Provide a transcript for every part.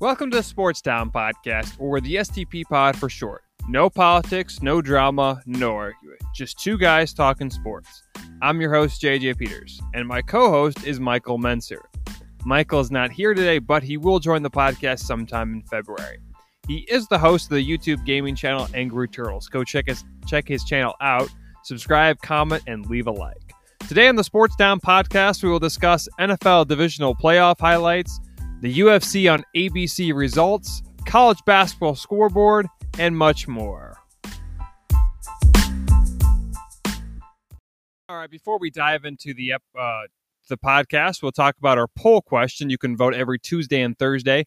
Welcome to the Sports Town Podcast, or the STP Pod for short. No politics, no drama, no arguing. Just two guys talking sports. I'm your host, JJ Peters, and my co host is Michael Menser. Michael is not here today, but he will join the podcast sometime in February. He is the host of the YouTube gaming channel Angry Turtles. Go check his check his channel out, subscribe, comment, and leave a like. Today on the Sports Town podcast, we will discuss NFL divisional playoff highlights, the UFC on ABC results, college basketball scoreboard, and much more. All right, before we dive into the uh, the podcast, we'll talk about our poll question. You can vote every Tuesday and Thursday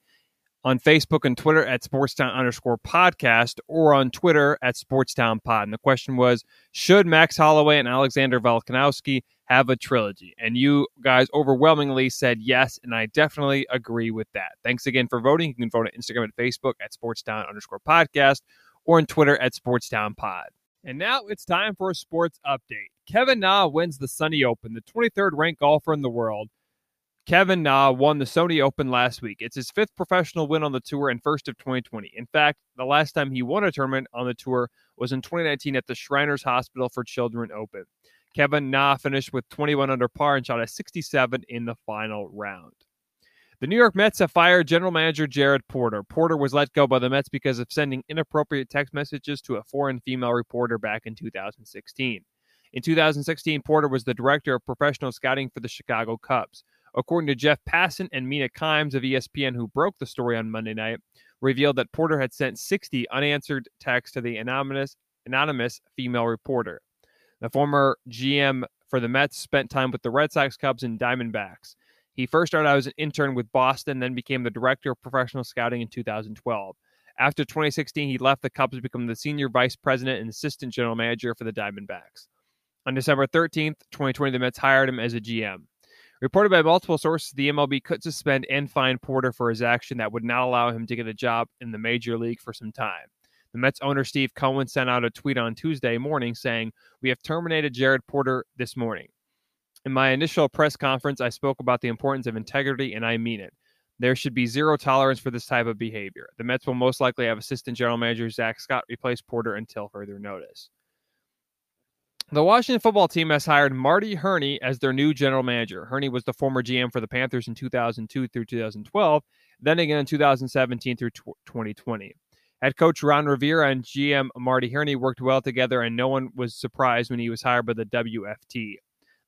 on Facebook and Twitter at Sportstown underscore podcast or on Twitter at Sportstown Pod. And the question was Should Max Holloway and Alexander Volkanovski have a trilogy? And you guys overwhelmingly said yes, and I definitely agree with that. Thanks again for voting. You can vote on Instagram and Facebook at Sportstown underscore podcast or on Twitter at Sportstown Pod. And now it's time for a sports update. Kevin Na wins the Sony Open, the 23rd ranked golfer in the world Kevin Na won the Sony Open last week. It's his fifth professional win on the tour and first of 2020. In fact, the last time he won a tournament on the tour was in 2019 at the Shriners Hospital for Children Open. Kevin Na finished with 21 under par and shot a 67 in the final round. The New York Mets have fired general manager Jared Porter. Porter was let go by the Mets because of sending inappropriate text messages to a foreign female reporter back in 2016. In 2016, Porter was the director of professional scouting for the Chicago Cubs according to Jeff Passan and Mina Kimes of ESPN, who broke the story on Monday night, revealed that Porter had sent 60 unanswered texts to the anonymous, anonymous female reporter. The former GM for the Mets spent time with the Red Sox, Cubs, and Diamondbacks. He first started out as an intern with Boston, then became the director of professional scouting in 2012. After 2016, he left the Cubs to become the senior vice president and assistant general manager for the Diamondbacks. On December 13th, 2020, the Mets hired him as a GM. Reported by multiple sources, the MLB could suspend and fine Porter for his action that would not allow him to get a job in the major league for some time. The Mets owner Steve Cohen sent out a tweet on Tuesday morning saying, We have terminated Jared Porter this morning. In my initial press conference, I spoke about the importance of integrity, and I mean it. There should be zero tolerance for this type of behavior. The Mets will most likely have assistant general manager Zach Scott replace Porter until further notice. The Washington football team has hired Marty Hurney as their new general manager. Hurney was the former GM for the Panthers in 2002 through 2012, then again in 2017 through 2020. Head coach Ron Rivera and GM Marty Hurney worked well together, and no one was surprised when he was hired by the WFT.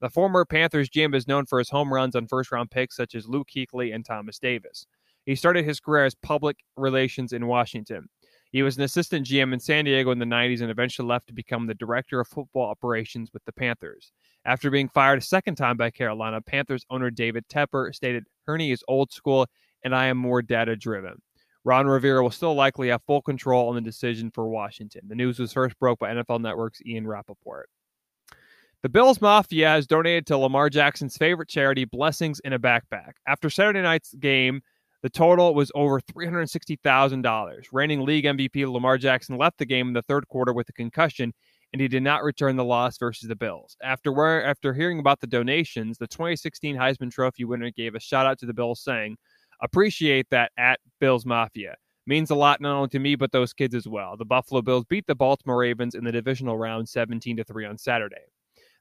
The former Panthers GM is known for his home runs on first round picks such as Luke Kuechly and Thomas Davis. He started his career as public relations in Washington. He was an assistant GM in San Diego in the 90s and eventually left to become the director of football operations with the Panthers. After being fired a second time by Carolina, Panthers owner David Tepper stated, Hurney is old school and I am more data driven. Ron Rivera will still likely have full control on the decision for Washington. The news was first broke by NFL Network's Ian Rapoport. The Bills Mafia has donated to Lamar Jackson's favorite charity, Blessings in a Backpack. After Saturday night's game, the total was over $360,000. Reigning league MVP Lamar Jackson left the game in the third quarter with a concussion, and he did not return the loss versus the Bills. After, after hearing about the donations, the 2016 Heisman Trophy winner gave a shout out to the Bills, saying, Appreciate that at Bills Mafia. Means a lot not only to me, but those kids as well. The Buffalo Bills beat the Baltimore Ravens in the divisional round 17 to 3 on Saturday.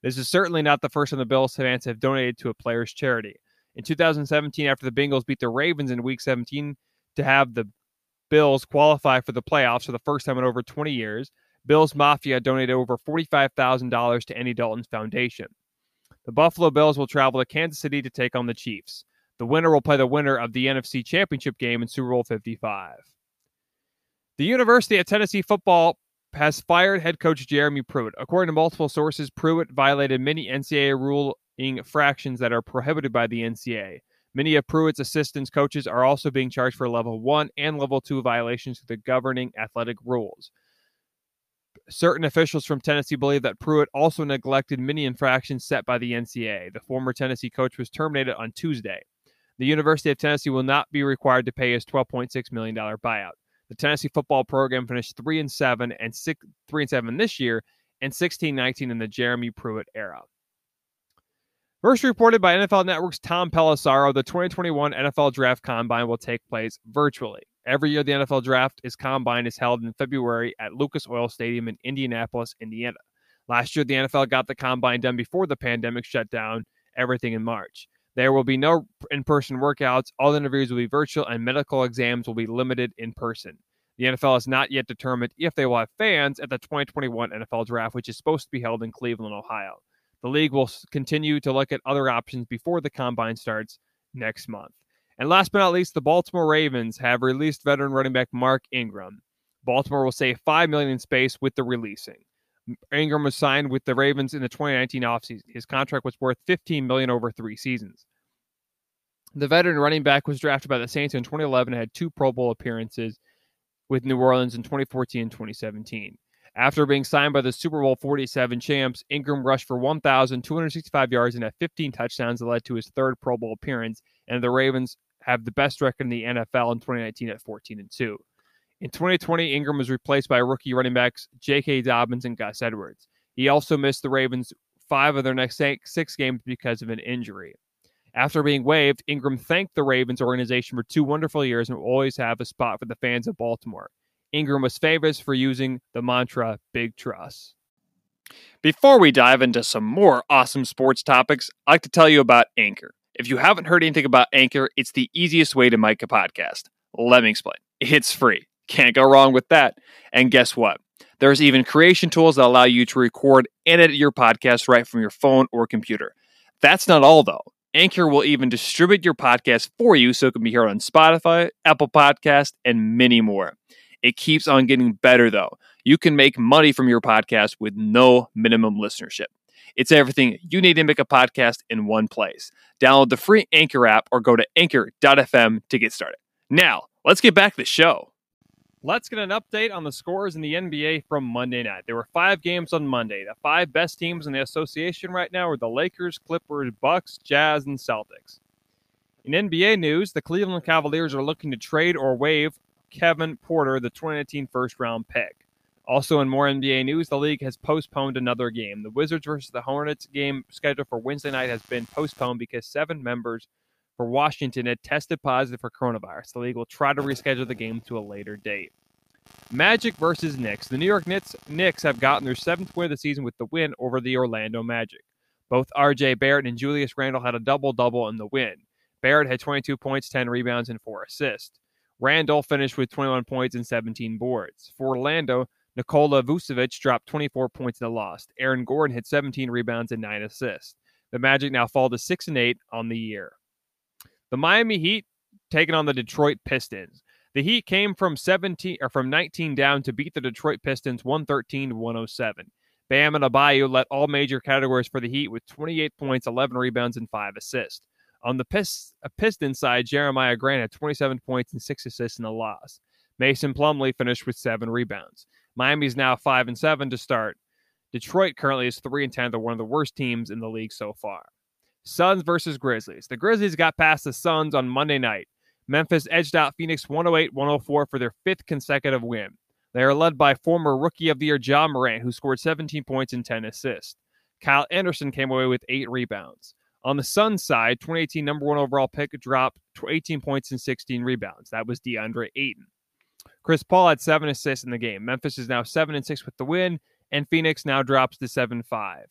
This is certainly not the first time the Bills fans have donated to a player's charity in 2017 after the Bengals beat the Ravens in week 17 to have the Bills qualify for the playoffs for the first time in over 20 years. Bills Mafia donated over $45,000 to Andy Dalton's foundation. The Buffalo Bills will travel to Kansas City to take on the Chiefs. The winner will play the winner of the NFC Championship game in Super Bowl 55. The University of Tennessee football has fired head coach Jeremy Pruitt. According to multiple sources, Pruitt violated many NCAA rule fractions that are prohibited by the NCAA. Many of Pruitt's assistants coaches are also being charged for level one and level two violations to the governing athletic rules. Certain officials from Tennessee believe that Pruitt also neglected many infractions set by the NCAA. The former Tennessee coach was terminated on Tuesday. The University of Tennessee will not be required to pay his $12.6 million buyout. The Tennessee football program finished 3 and 7 and 6 3 and 7 this year and 16-19 in the Jeremy Pruitt era. First reported by NFL Network's Tom Pelissero, the 2021 NFL Draft Combine will take place virtually. Every year, the NFL Draft is Combine is held in February at Lucas Oil Stadium in Indianapolis, Indiana. Last year, the NFL got the Combine done before the pandemic shut down everything in March. There will be no in person workouts. All interviews will be virtual, and medical exams will be limited in person. The NFL has not yet determined if they will have fans at the 2021 NFL Draft, which is supposed to be held in Cleveland, Ohio. The league will continue to look at other options before the combine starts next month. And last but not least, the Baltimore Ravens have released veteran running back Mark Ingram. Baltimore will save five million in space with the releasing. Ingram was signed with the Ravens in the 2019 offseason. His contract was worth 15 million over three seasons. The veteran running back was drafted by the Saints in 2011 and had two Pro Bowl appearances with New Orleans in 2014 and 2017. After being signed by the Super Bowl 47 champs, Ingram rushed for 1,265 yards and had 15 touchdowns that led to his third Pro Bowl appearance, and the Ravens have the best record in the NFL in 2019 at 14 and 2. In 2020, Ingram was replaced by rookie running backs J.K. Dobbins and Gus Edwards. He also missed the Ravens five of their next six games because of an injury. After being waived, Ingram thanked the Ravens organization for two wonderful years and will always have a spot for the fans of Baltimore. Ingram was famous for using the mantra Big Trust. Before we dive into some more awesome sports topics, I'd like to tell you about Anchor. If you haven't heard anything about Anchor, it's the easiest way to make a podcast. Let me explain. It's free. Can't go wrong with that. And guess what? There's even creation tools that allow you to record and edit your podcast right from your phone or computer. That's not all, though. Anchor will even distribute your podcast for you so it can be heard on Spotify, Apple Podcast, and many more. It keeps on getting better, though. You can make money from your podcast with no minimum listenership. It's everything you need to make a podcast in one place. Download the free Anchor app or go to anchor.fm to get started. Now, let's get back to the show. Let's get an update on the scores in the NBA from Monday night. There were five games on Monday. The five best teams in the association right now are the Lakers, Clippers, Bucks, Jazz, and Celtics. In NBA news, the Cleveland Cavaliers are looking to trade or waive Kevin Porter, the 2019 first round pick. Also, in more NBA news, the league has postponed another game. The Wizards versus the Hornets game scheduled for Wednesday night has been postponed because seven members for Washington had tested positive for coronavirus. The league will try to reschedule the game to a later date. Magic versus Knicks. The New York Knicks, Knicks have gotten their seventh win of the season with the win over the Orlando Magic. Both RJ Barrett and Julius Randle had a double double in the win. Barrett had 22 points, 10 rebounds, and 4 assists. Randle finished with 21 points and 17 boards. For Orlando, Nikola Vucevic dropped 24 points in the loss. Aaron Gordon had 17 rebounds and 9 assists. The Magic now fall to 6 and 8 on the year. The Miami Heat taking on the Detroit Pistons. The Heat came from 17 or from 19 down to beat the Detroit Pistons 113 to 107. Bam Adebayo led all major categories for the Heat with 28 points, 11 rebounds, and 5 assists. On the Pist- uh, Piston side, Jerami Grant had 27 points and six assists in the loss. Mason Plumlee finished with seven rebounds. Miami's now five and seven to start. Detroit currently is three and ten. They're one of the worst teams in the league so far. Suns versus Grizzlies. The Grizzlies got past the Suns on Monday night. Memphis edged out Phoenix 108 104 for their fifth consecutive win. They are led by former Rookie of the Year Ja Morant, who scored 17 points and 10 assists. Kyle Anderson came away with eight rebounds. On the Suns side, 2018 number one overall pick dropped 18 points and 16 rebounds. That was DeAndre Ayton. Chris Paul had seven assists in the game. Memphis is now seven and six with the win, and Phoenix now drops to seven five.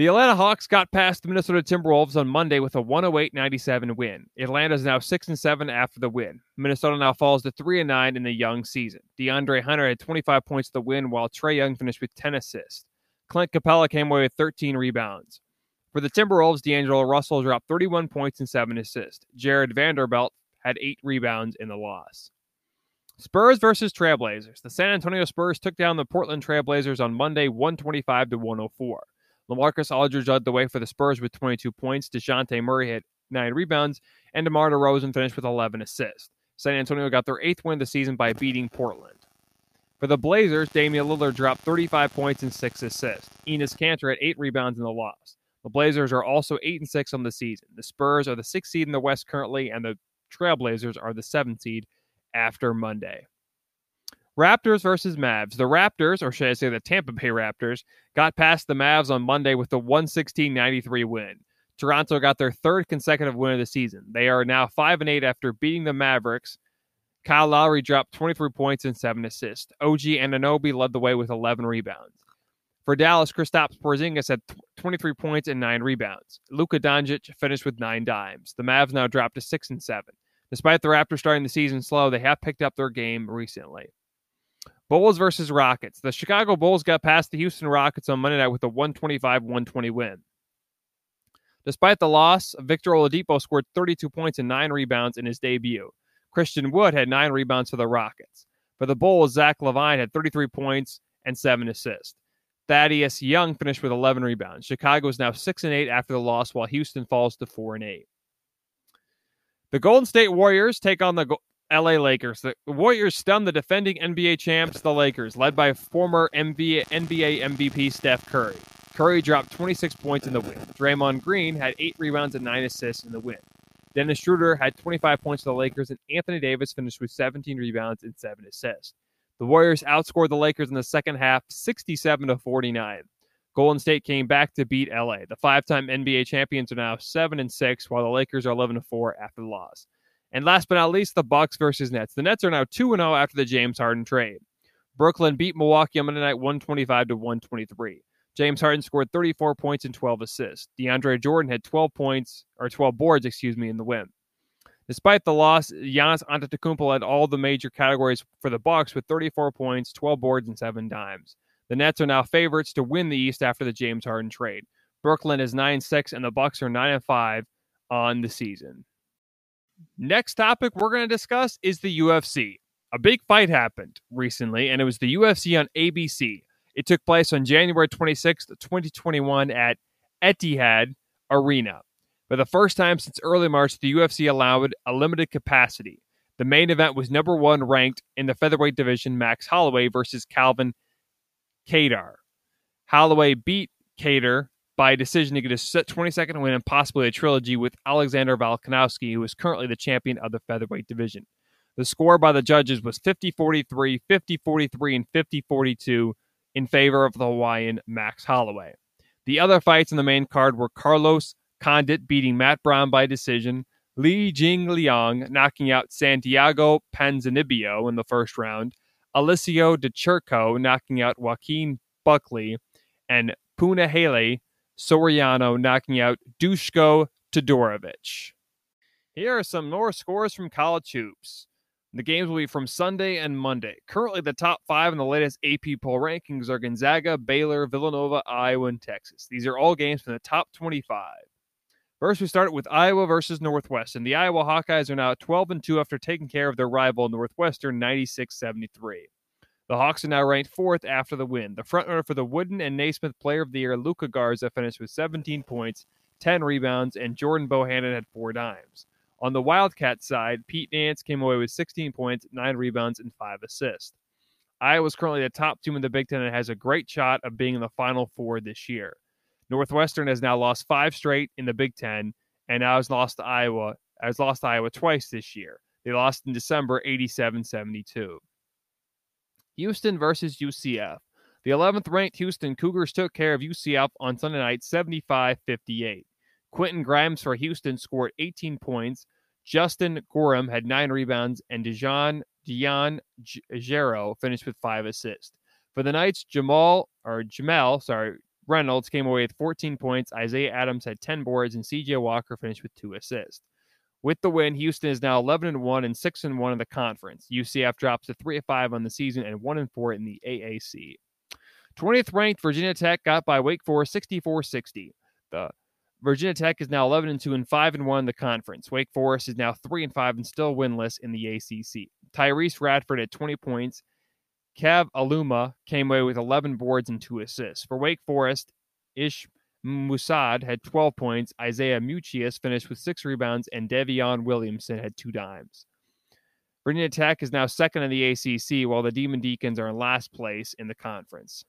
The Atlanta Hawks got past the Minnesota Timberwolves on Monday with a 108-97 win. Atlanta is now 6 and 7 after the win. Minnesota now falls to 3 and 9 in the young season. DeAndre Hunter had 25 points to the win while Trae Young finished with 10 assists. Clint Capela came away with 13 rebounds. For the Timberwolves, D'Angelo Russell dropped 31 points and 7 assists. Jarred Vanderbilt had 8 rebounds in the loss. Spurs versus Trailblazers. The San Antonio Spurs took down the Portland Trailblazers on Monday 125 to 104. LaMarcus Aldridge led the way for the Spurs with 22 points. DeJounte Murray had 9 rebounds, and DeMar DeRozan finished with 11 assists. San Antonio got their eighth win of the season by beating Portland. For the Blazers, Damian Lillard dropped 35 points and 6 assists. Enes Kanter had 8 rebounds in the loss. The Blazers are also 8 and 6 on the season. The Spurs are the 6th seed in the West currently, and the Trailblazers are the 7th seed after Monday. Raptors versus Mavs. The Raptors, or should I say the Tampa Bay Raptors, got past the Mavs on Monday with a 116 93 win. Toronto got their third consecutive win of the season. They are now 5 and 8 after beating the Mavericks. Kyle Lowry dropped 23 points and 7 assists. OG Anunoby led the way with 11 rebounds. For Dallas, Kristaps Porzingis had 23 points and 9 rebounds. Luka Doncic finished with 9 dimes. The Mavs now dropped to 6 and 7. Despite the Raptors starting the season slow, they have picked up their game recently. Bulls versus Rockets. The Chicago Bulls got past the Houston Rockets on Monday night with a 125 120 win. Despite the loss, Victor Oladipo scored 32 points and 9 rebounds in his debut. Christian Wood had 9 rebounds for the Rockets. For the Bulls, Zach LaVine had 33 points and 7 assists. Thaddeus Young finished with 11 rebounds. Chicago is now 6 and 8 after the loss, while Houston falls to 4 and 8. The Golden State Warriors take on the LA Lakers. The Warriors stunned the defending NBA champs, the Lakers, led by former NBA, NBA MVP Steph Curry. Curry dropped 26 points in the win. Draymond Green had 8 rebounds and 9 assists in the win. Dennis Schroeder had 25 points for the Lakers, and Anthony Davis finished with 17 rebounds and 7 assists. The Warriors outscored the Lakers in the second half 67 to 49. Golden State came back to beat LA. The five-time NBA champions are now 7 and 6 while the Lakers are 11 and 4 after the loss. And last but not least, the Bucks versus Nets. The Nets are now 2 0 after the James Harden trade. Brooklyn beat Milwaukee on Monday night 125 to 123. James Harden scored 34 points and 12 assists. DeAndre Jordan had 12 points or 12 boards, excuse me, in the win. Despite the loss, Giannis Antetokounmpo led all the major categories for the Bucks with 34 points, 12 boards, and seven dimes. The Nets are now favorites to win the East after the James Harden trade. Brooklyn is 9-6 and the Bucks are 9 and 5 on the season. Next topic we're going to discuss is the UFC. A big fight happened recently, and it was the UFC on ABC. It took place on January 26th, 2021 at Etihad Arena. For the first time since early March, the UFC allowed a limited capacity. The main event was number one ranked in the featherweight division, Max Holloway versus Calvin Kattar. Holloway beat Kattar by decision to get a 22nd win and possibly a trilogy with Alexander Volkanovski, who is currently the champion of the featherweight division. The score by the judges was 50 43, 50 43, and 50 42 in favor of the Hawaiian Max Holloway. The other fights in the main card were Carlos Condit beating Matt Brown by decision, Li Jing Liang knocking out Santiago Ponzinibbio in the first round, Alessio Di Chirico knocking out Joaquin Buckley, and Punahele Soriano knocking out Dushko Todorovic. Here are some more scores from college hoops. The games will be from Sunday and Monday. Currently, the top five in the latest AP poll rankings are Gonzaga, Baylor, Villanova, Iowa, and Texas. These are all games from the top 25. First, we start with Iowa versus Northwestern. The Iowa Hawkeyes are now 12 and 2 after taking care of their rival Northwestern 96 73. The Hawks are now ranked fourth after the win. The frontrunner for the Wooden and Naismith Player of the Year, Luka Garza, finished with 17 points, 10 rebounds, and Jordan Bohannon had four dimes. On the Wildcat side, Pete Nance came away with 16 points, 9 rebounds, and 5 assists. Iowa is currently the top team in the Big Ten and has a great shot of being in the Final Four this year. Northwestern has now lost five straight in the Big Ten and now has lost to Iowa, has lost Iowa twice this year. They lost in December 87 72. Houston versus UCF. The 11th ranked Houston Cougars took care of UCF on Sunday night 75 58. Quentin Grimes for Houston scored 18 points. Justin Gorham had nine rebounds, and Dijon Dion Gero finished with five assists. For the Knights, Jamal or Jamal, sorry, Reynolds came away with 14 points. Isaiah Adams had 10 boards, and CJ Walker finished with two assists. With the win, Houston is now 11 and 1 and 6 and 1 in the conference. UCF drops to 3 and 5 on the season and 1 and 4 in the AAC. 20th ranked Virginia Tech got by Wake Forest 64-60. The Virginia Tech is now 11 and 2 and 5 and 1 in the conference. Wake Forest is now 3 and 5 and still winless in the ACC. Tyrece Radford had 20 points. Keve Aluma came away with 11 boards and 2 assists. For Wake Forest, Ish Massoud had 12 points. Isaiah Mucius finished with six rebounds, and Daivien Williamson had two dimes. Virginia Tech is now second in the ACC, while the Demon Deacons are in last place in the conference.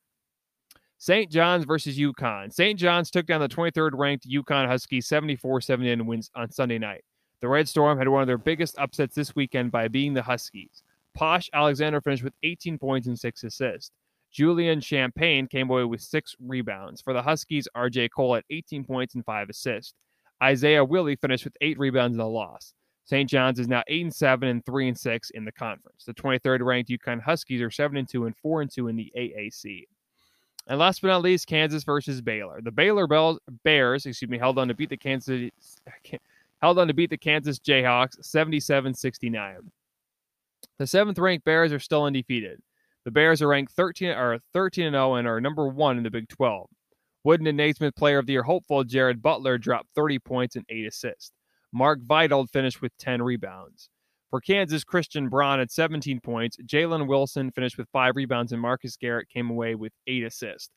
St. John's versus UConn. St. John's took down the 23rd ranked UConn Huskies 74 79 wins on Sunday night. The Red Storm had one of their biggest upsets this weekend by beating the Huskies. Posh Alexander finished with 18 points and 6 assists. Julian Champagnie came away with 6 rebounds. For the Huskies, RJ Cole had 18 points and 5 assists. Isaiah Whaley finished with 8 rebounds in the loss. St. John's is now 8 and 7 and 3 and 6 in the conference. The 23rd ranked UConn Huskies are 7 and 2 and 4 and 2 in the AAC. And last but not least, Kansas versus Baylor. The Baylor Bears, excuse me, held on to beat the Kansas held on to beat the Kansas Jayhawks 77-69. The seventh ranked Bears are still undefeated. The Bears are ranked 13 are 13 and 0 and are number one in the Big 12. Wooden and Naismith Player of the Year hopeful Jared Butler dropped 30 points and 8 assists. Mark Vital finished with 10 rebounds. For Kansas, Christian Braun had 17 points. Jalen Wilson finished with five rebounds, and Marcus Garrett came away with eight assists.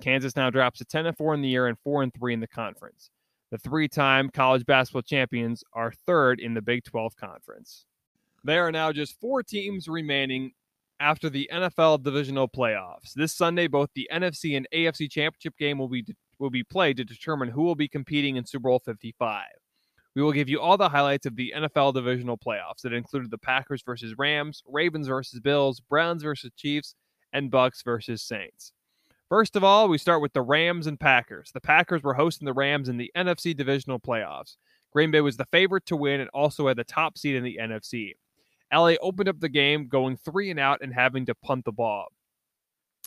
Kansas now drops to 10 and 4 in the year and 4 and 3 in the conference. The three time college basketball champions are third in the Big 12 conference. There are now just four teams remaining after the NFL divisional playoffs. This Sunday, both the NFC and AFC championship game will be will be played to determine who will be competing in Super Bowl 55. We will give you all the highlights of the NFL divisional playoffs that included the Packers versus Rams, Ravens versus Bills, Browns versus Chiefs, and Bucks versus Saints. First of all, we start with the Rams and Packers. The Packers were hosting the Rams in the NFC divisional playoffs. Green Bay was the favorite to win and also had the top seed in the NFC. LA opened up the game going three and out and having to punt the ball.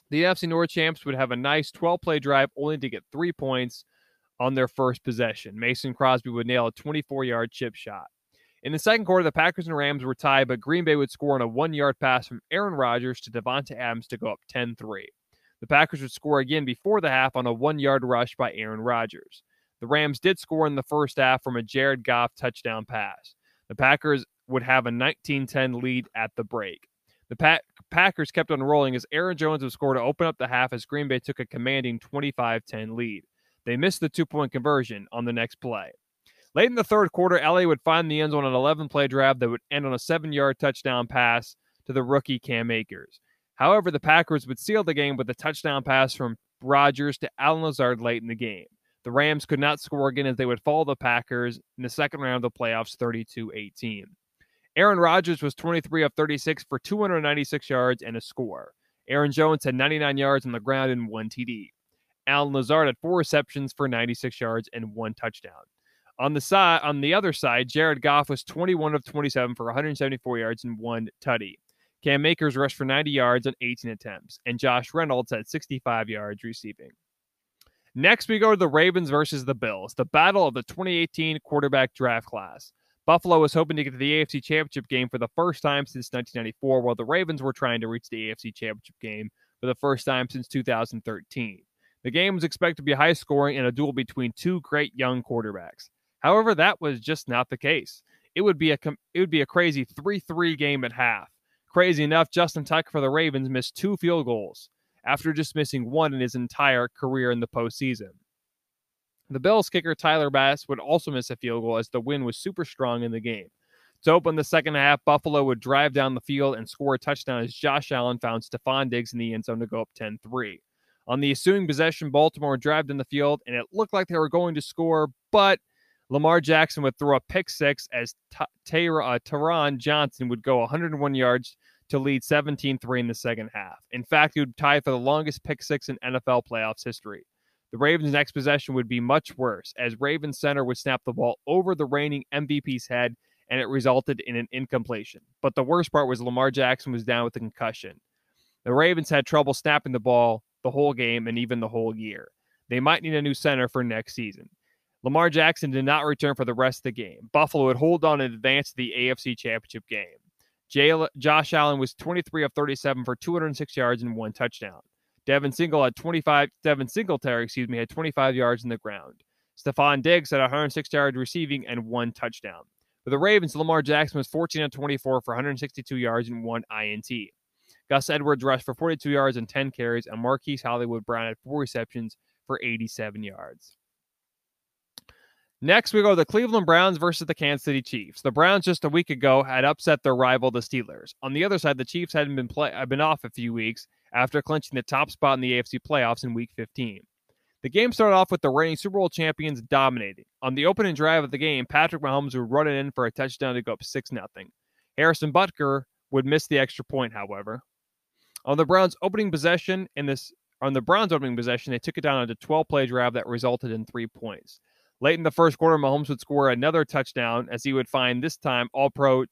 The NFC North champs would have a nice 12 play drive only to get three points on their first possession. Mason Crosby would nail a 24 yard chip shot. In the second quarter, the Packers and Rams were tied, but Green Bay would score on a one yard pass from Aaron Rodgers to Davante Adams to go up 10 3. The Packers would score again before the half on a one yard rush by Aaron Rodgers. The Rams did score in the first half from a Jared Goff touchdown pass. The Packers would have a 19 10 lead at the break. The pa- Packers kept on rolling as Aaron Jones would score to open up the half as Green Bay took a commanding 25 10 lead. They missed the two point conversion on the next play. Late in the third quarter, LA would find the end zone on an 11 play drive that would end on a seven yard touchdown pass to the rookie Cam Akers. However, the Packers would seal the game with a touchdown pass from Rodgers to Allen Lazard late in the game. The Rams could not score again as they would follow the Packers in the second round of the playoffs 32 18. Aaron Rodgers was 23 of 36 for 296 yards and a score. Aaron Jones had 99 yards on the ground and one TD. Allen Lazard had four receptions for 96 yards and one touchdown. On the side, on the other side, Jared Goff was 21 of 27 for 174 yards and one tutty. Cam Akers rushed for 90 yards on 18 attempts, and Josh Reynolds had 65 yards receiving. Next, we go to the Ravens versus the Bills, the battle of the 2018 quarterback draft class. Buffalo was hoping to get to the AFC Championship game for the first time since 1994, while the Ravens were trying to reach the AFC Championship game for the first time since 2013. The game was expected to be high scoring and a duel between two great young quarterbacks. However, that was just not the case. It would be a it would be a crazy 3-3 game at half. Crazy enough, Justin Tucker for the Ravens missed two field goals after just missing one in his entire career in the postseason. The Bills kicker Tyler Bass would also miss a field goal as the wind was super strong in the game. To open the second half, Buffalo would drive down the field and score a touchdown as Josh Allen found Stefon Diggs in the end zone to go up 10 3. On the ensuing possession, Baltimore drove in the field, and it looked like they were going to score, but Lamar Jackson would throw a pick six as uh, Taron Johnson would go 101 yards to lead 17 3 in the second half. In fact, he would tie for the longest pick six in NFL playoffs history. The Ravens' next possession would be much worse, as Ravens center would snap the ball over the reigning MVP's head, and it resulted in an incompletion. But the worst part was Lamar Jackson was down with a concussion. The Ravens had trouble snapping the ball the whole game and even the whole year. They might need a new center for next season. Lamar Jackson did not return for the rest of the game. Buffalo would hold on and advance to the AFC Championship game. Josh Allen was 23 of 37 for 206 yards and one touchdown. Devin Single had 25. Devin Singletary, excuse me, had 25 yards in the ground. Stefon Diggs had 106 yards receiving and one touchdown. For the Ravens, Lamar Jackson was 14 of 24 for 162 yards and one INT. Gus Edwards rushed for 42 yards and 10 carries, and Marquise Hollywood Brown had four receptions for 87 yards. Next, we go to the Cleveland Browns versus the Kansas City Chiefs. The Browns just a week ago had upset their rival, the Steelers. On the other side, the Chiefs hadn't been play had been off a few weeks after clinching the top spot in the AFC playoffs in Week 15. The game started off with the reigning Super Bowl champions dominating. On the opening drive of the game, Patrick Mahomes would run it in for a touchdown to go up 6 0. Harrison Butker would miss the extra point, however. On the Browns' opening possession in this on the Browns' opening possession, they took it down on a 12-play drive that resulted in three points. Late in the first quarter, Mahomes would score another touchdown as he would find this time All-Pro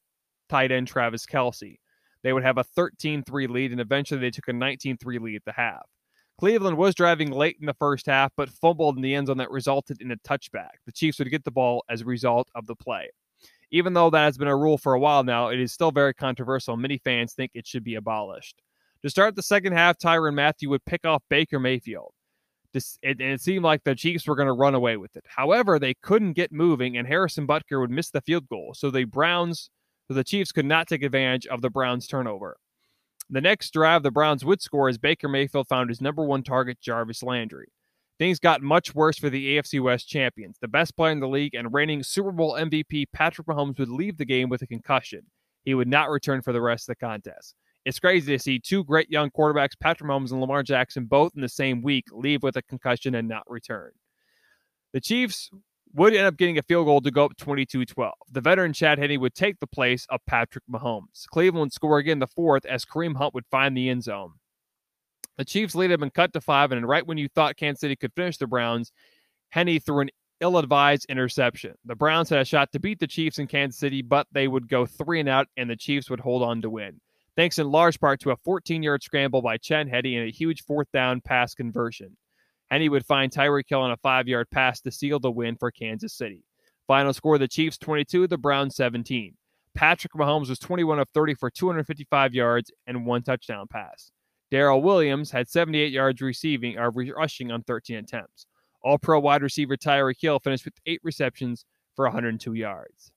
tight end Travis Kelce. They would have a 13-3 lead, and eventually they took a 19-3 lead at the half. Cleveland was driving late in the first half, but fumbled in the end zone that resulted in a touchback. The Chiefs would get the ball as a result of the play. Even though that has been a rule for a while now, it is still very controversial. Many fans think it should be abolished. To start the second half, Tyrann Mathieu would pick off Baker Mayfield. and it seemed like the Chiefs were going to run away with it. However, they couldn't get moving, and Harrison Butker would miss the field goal. So the Browns, so the Chiefs could not take advantage of the Browns' turnover. The next drive, the Browns would score as Baker Mayfield found his number one target, Jarvis Landry. Things got much worse for the AFC West champions. The best player in the league and reigning Super Bowl MVP, Patrick Mahomes, would leave the game with a concussion. He would not return for the rest of the contest. It's crazy to see two great young quarterbacks, Patrick Mahomes and Lamar Jackson, both in the same week, leave with a concussion and not return. The Chiefs would end up getting a field goal to go up 22 12. The veteran Chad Henne would take the place of Patrick Mahomes. Cleveland score again in the fourth as Kareem Hunt would find the end zone. The Chiefs lead had been cut to five, and right when you thought Kansas City could finish the Browns, Henne threw an ill advised interception. The Browns had a shot to beat the Chiefs in Kansas City, but they would go three and out, and the Chiefs would hold on to win. Thanks in large part to a 14 yard scramble by Chad Henne and a huge fourth down pass conversion. Henne would find Tyreek Hill on a five yard pass to seal the win for Kansas City. Final score the Chiefs 22, the Browns 17. Patrick Mahomes was 21 of 30 for 255 yards and one touchdown pass. Darrel Williams had 78 yards receiving uh, or rushing on 13 attempts. All pro wide receiver Tyreek Hill finished with eight receptions for 102 yards.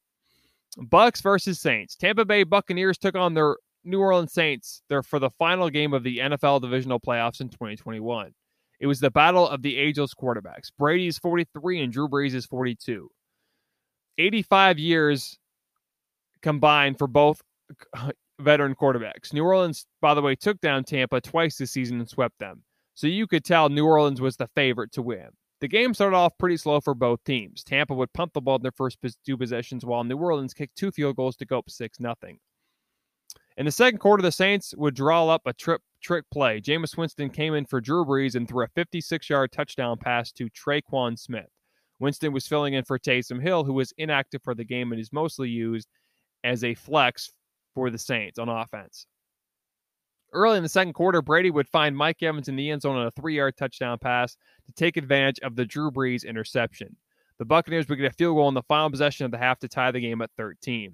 Bucks versus Saints. Tampa Bay Buccaneers took on their New Orleans Saints there for the final game of the NFL divisional playoffs in 2021. It was the battle of the ageless quarterbacks. Brady is 43 and Drew Brees is 42. 85 years combined for both veteran quarterbacks. New Orleans, by the way, took down Tampa twice this season and swept them. So you could tell New Orleans was the favorite to win. The game started off pretty slow for both teams. Tampa would punt the ball in their first two possessions, while New Orleans kicked two field goals to go up 6 0. In the second quarter, the Saints would draw up a trip, trick play. Jameis Winston came in for Drew Brees and threw a 56 yard touchdown pass to Tre'Quan Smith. Winston was filling in for Taysom Hill, who was inactive for the game and is mostly used as a flex for the Saints on offense. Early in the second quarter, Brady would find Mike Evans in the end zone on a three yard touchdown pass to take advantage of the Drew Brees interception. The Buccaneers would get a field goal in the final possession of the half to tie the game at 13.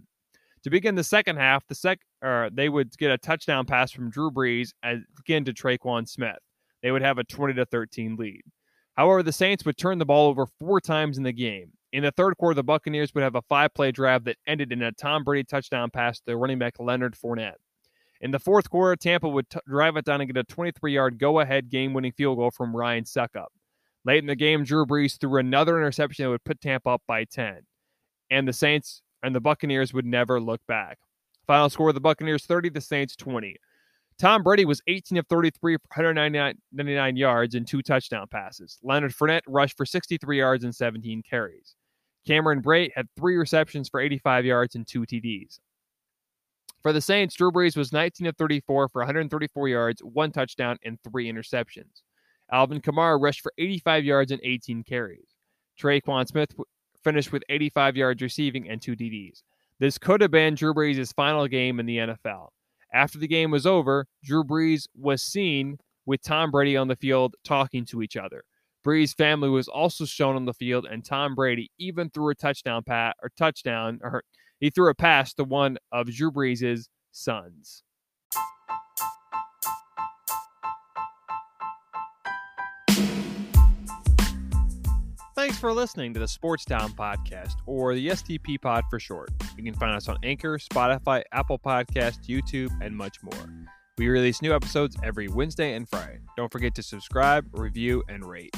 To begin the second half, the sec or they would get a touchdown pass from Drew Brees again to Tre'Quan Smith. They would have a 20 to 13 lead. However, the Saints would turn the ball over four times in the game. In the third quarter, the Buccaneers would have a five play drive that ended in a Tom Brady touchdown pass to running back Leonard Fournette. In the fourth quarter, Tampa would t- drive it down and get a 23 yard go ahead game winning field goal from Ryan Succop. Late in the game, Drew Brees threw another interception that would put Tampa up by 10. And the Saints and the Buccaneers would never look back. Final score the Buccaneers 30, the Saints 20. Tom Brady was 18 of 33 for 199 yards and two touchdown passes. Leonard Fournette rushed for 63 yards and 17 carries. Cameron Brate had three receptions for 85 yards and two TDs. For the Saints, Drew Brees was 19 of 34 for 134 yards, one touchdown, and three interceptions. Alvin Kamara rushed for 85 yards and 18 carries. Tre'Quan Smith finished with 85 yards receiving and two TDs. This could have been Drew Brees' final game in the NFL. After the game was over, Drew Brees was seen with Tom Brady on the field talking to each other. Brees' family was also shown on the field, and Tom Brady even threw a touchdown pass or touchdown, or he threw a pass to one of Drew Brees' sons. Thanks for listening to the Sports Town Podcast, or the STP Pod for short. You can find us on Anchor, Spotify, Apple Podcast, YouTube, and much more. We release new episodes every Wednesday and Friday. Don't forget to subscribe, review, and rate.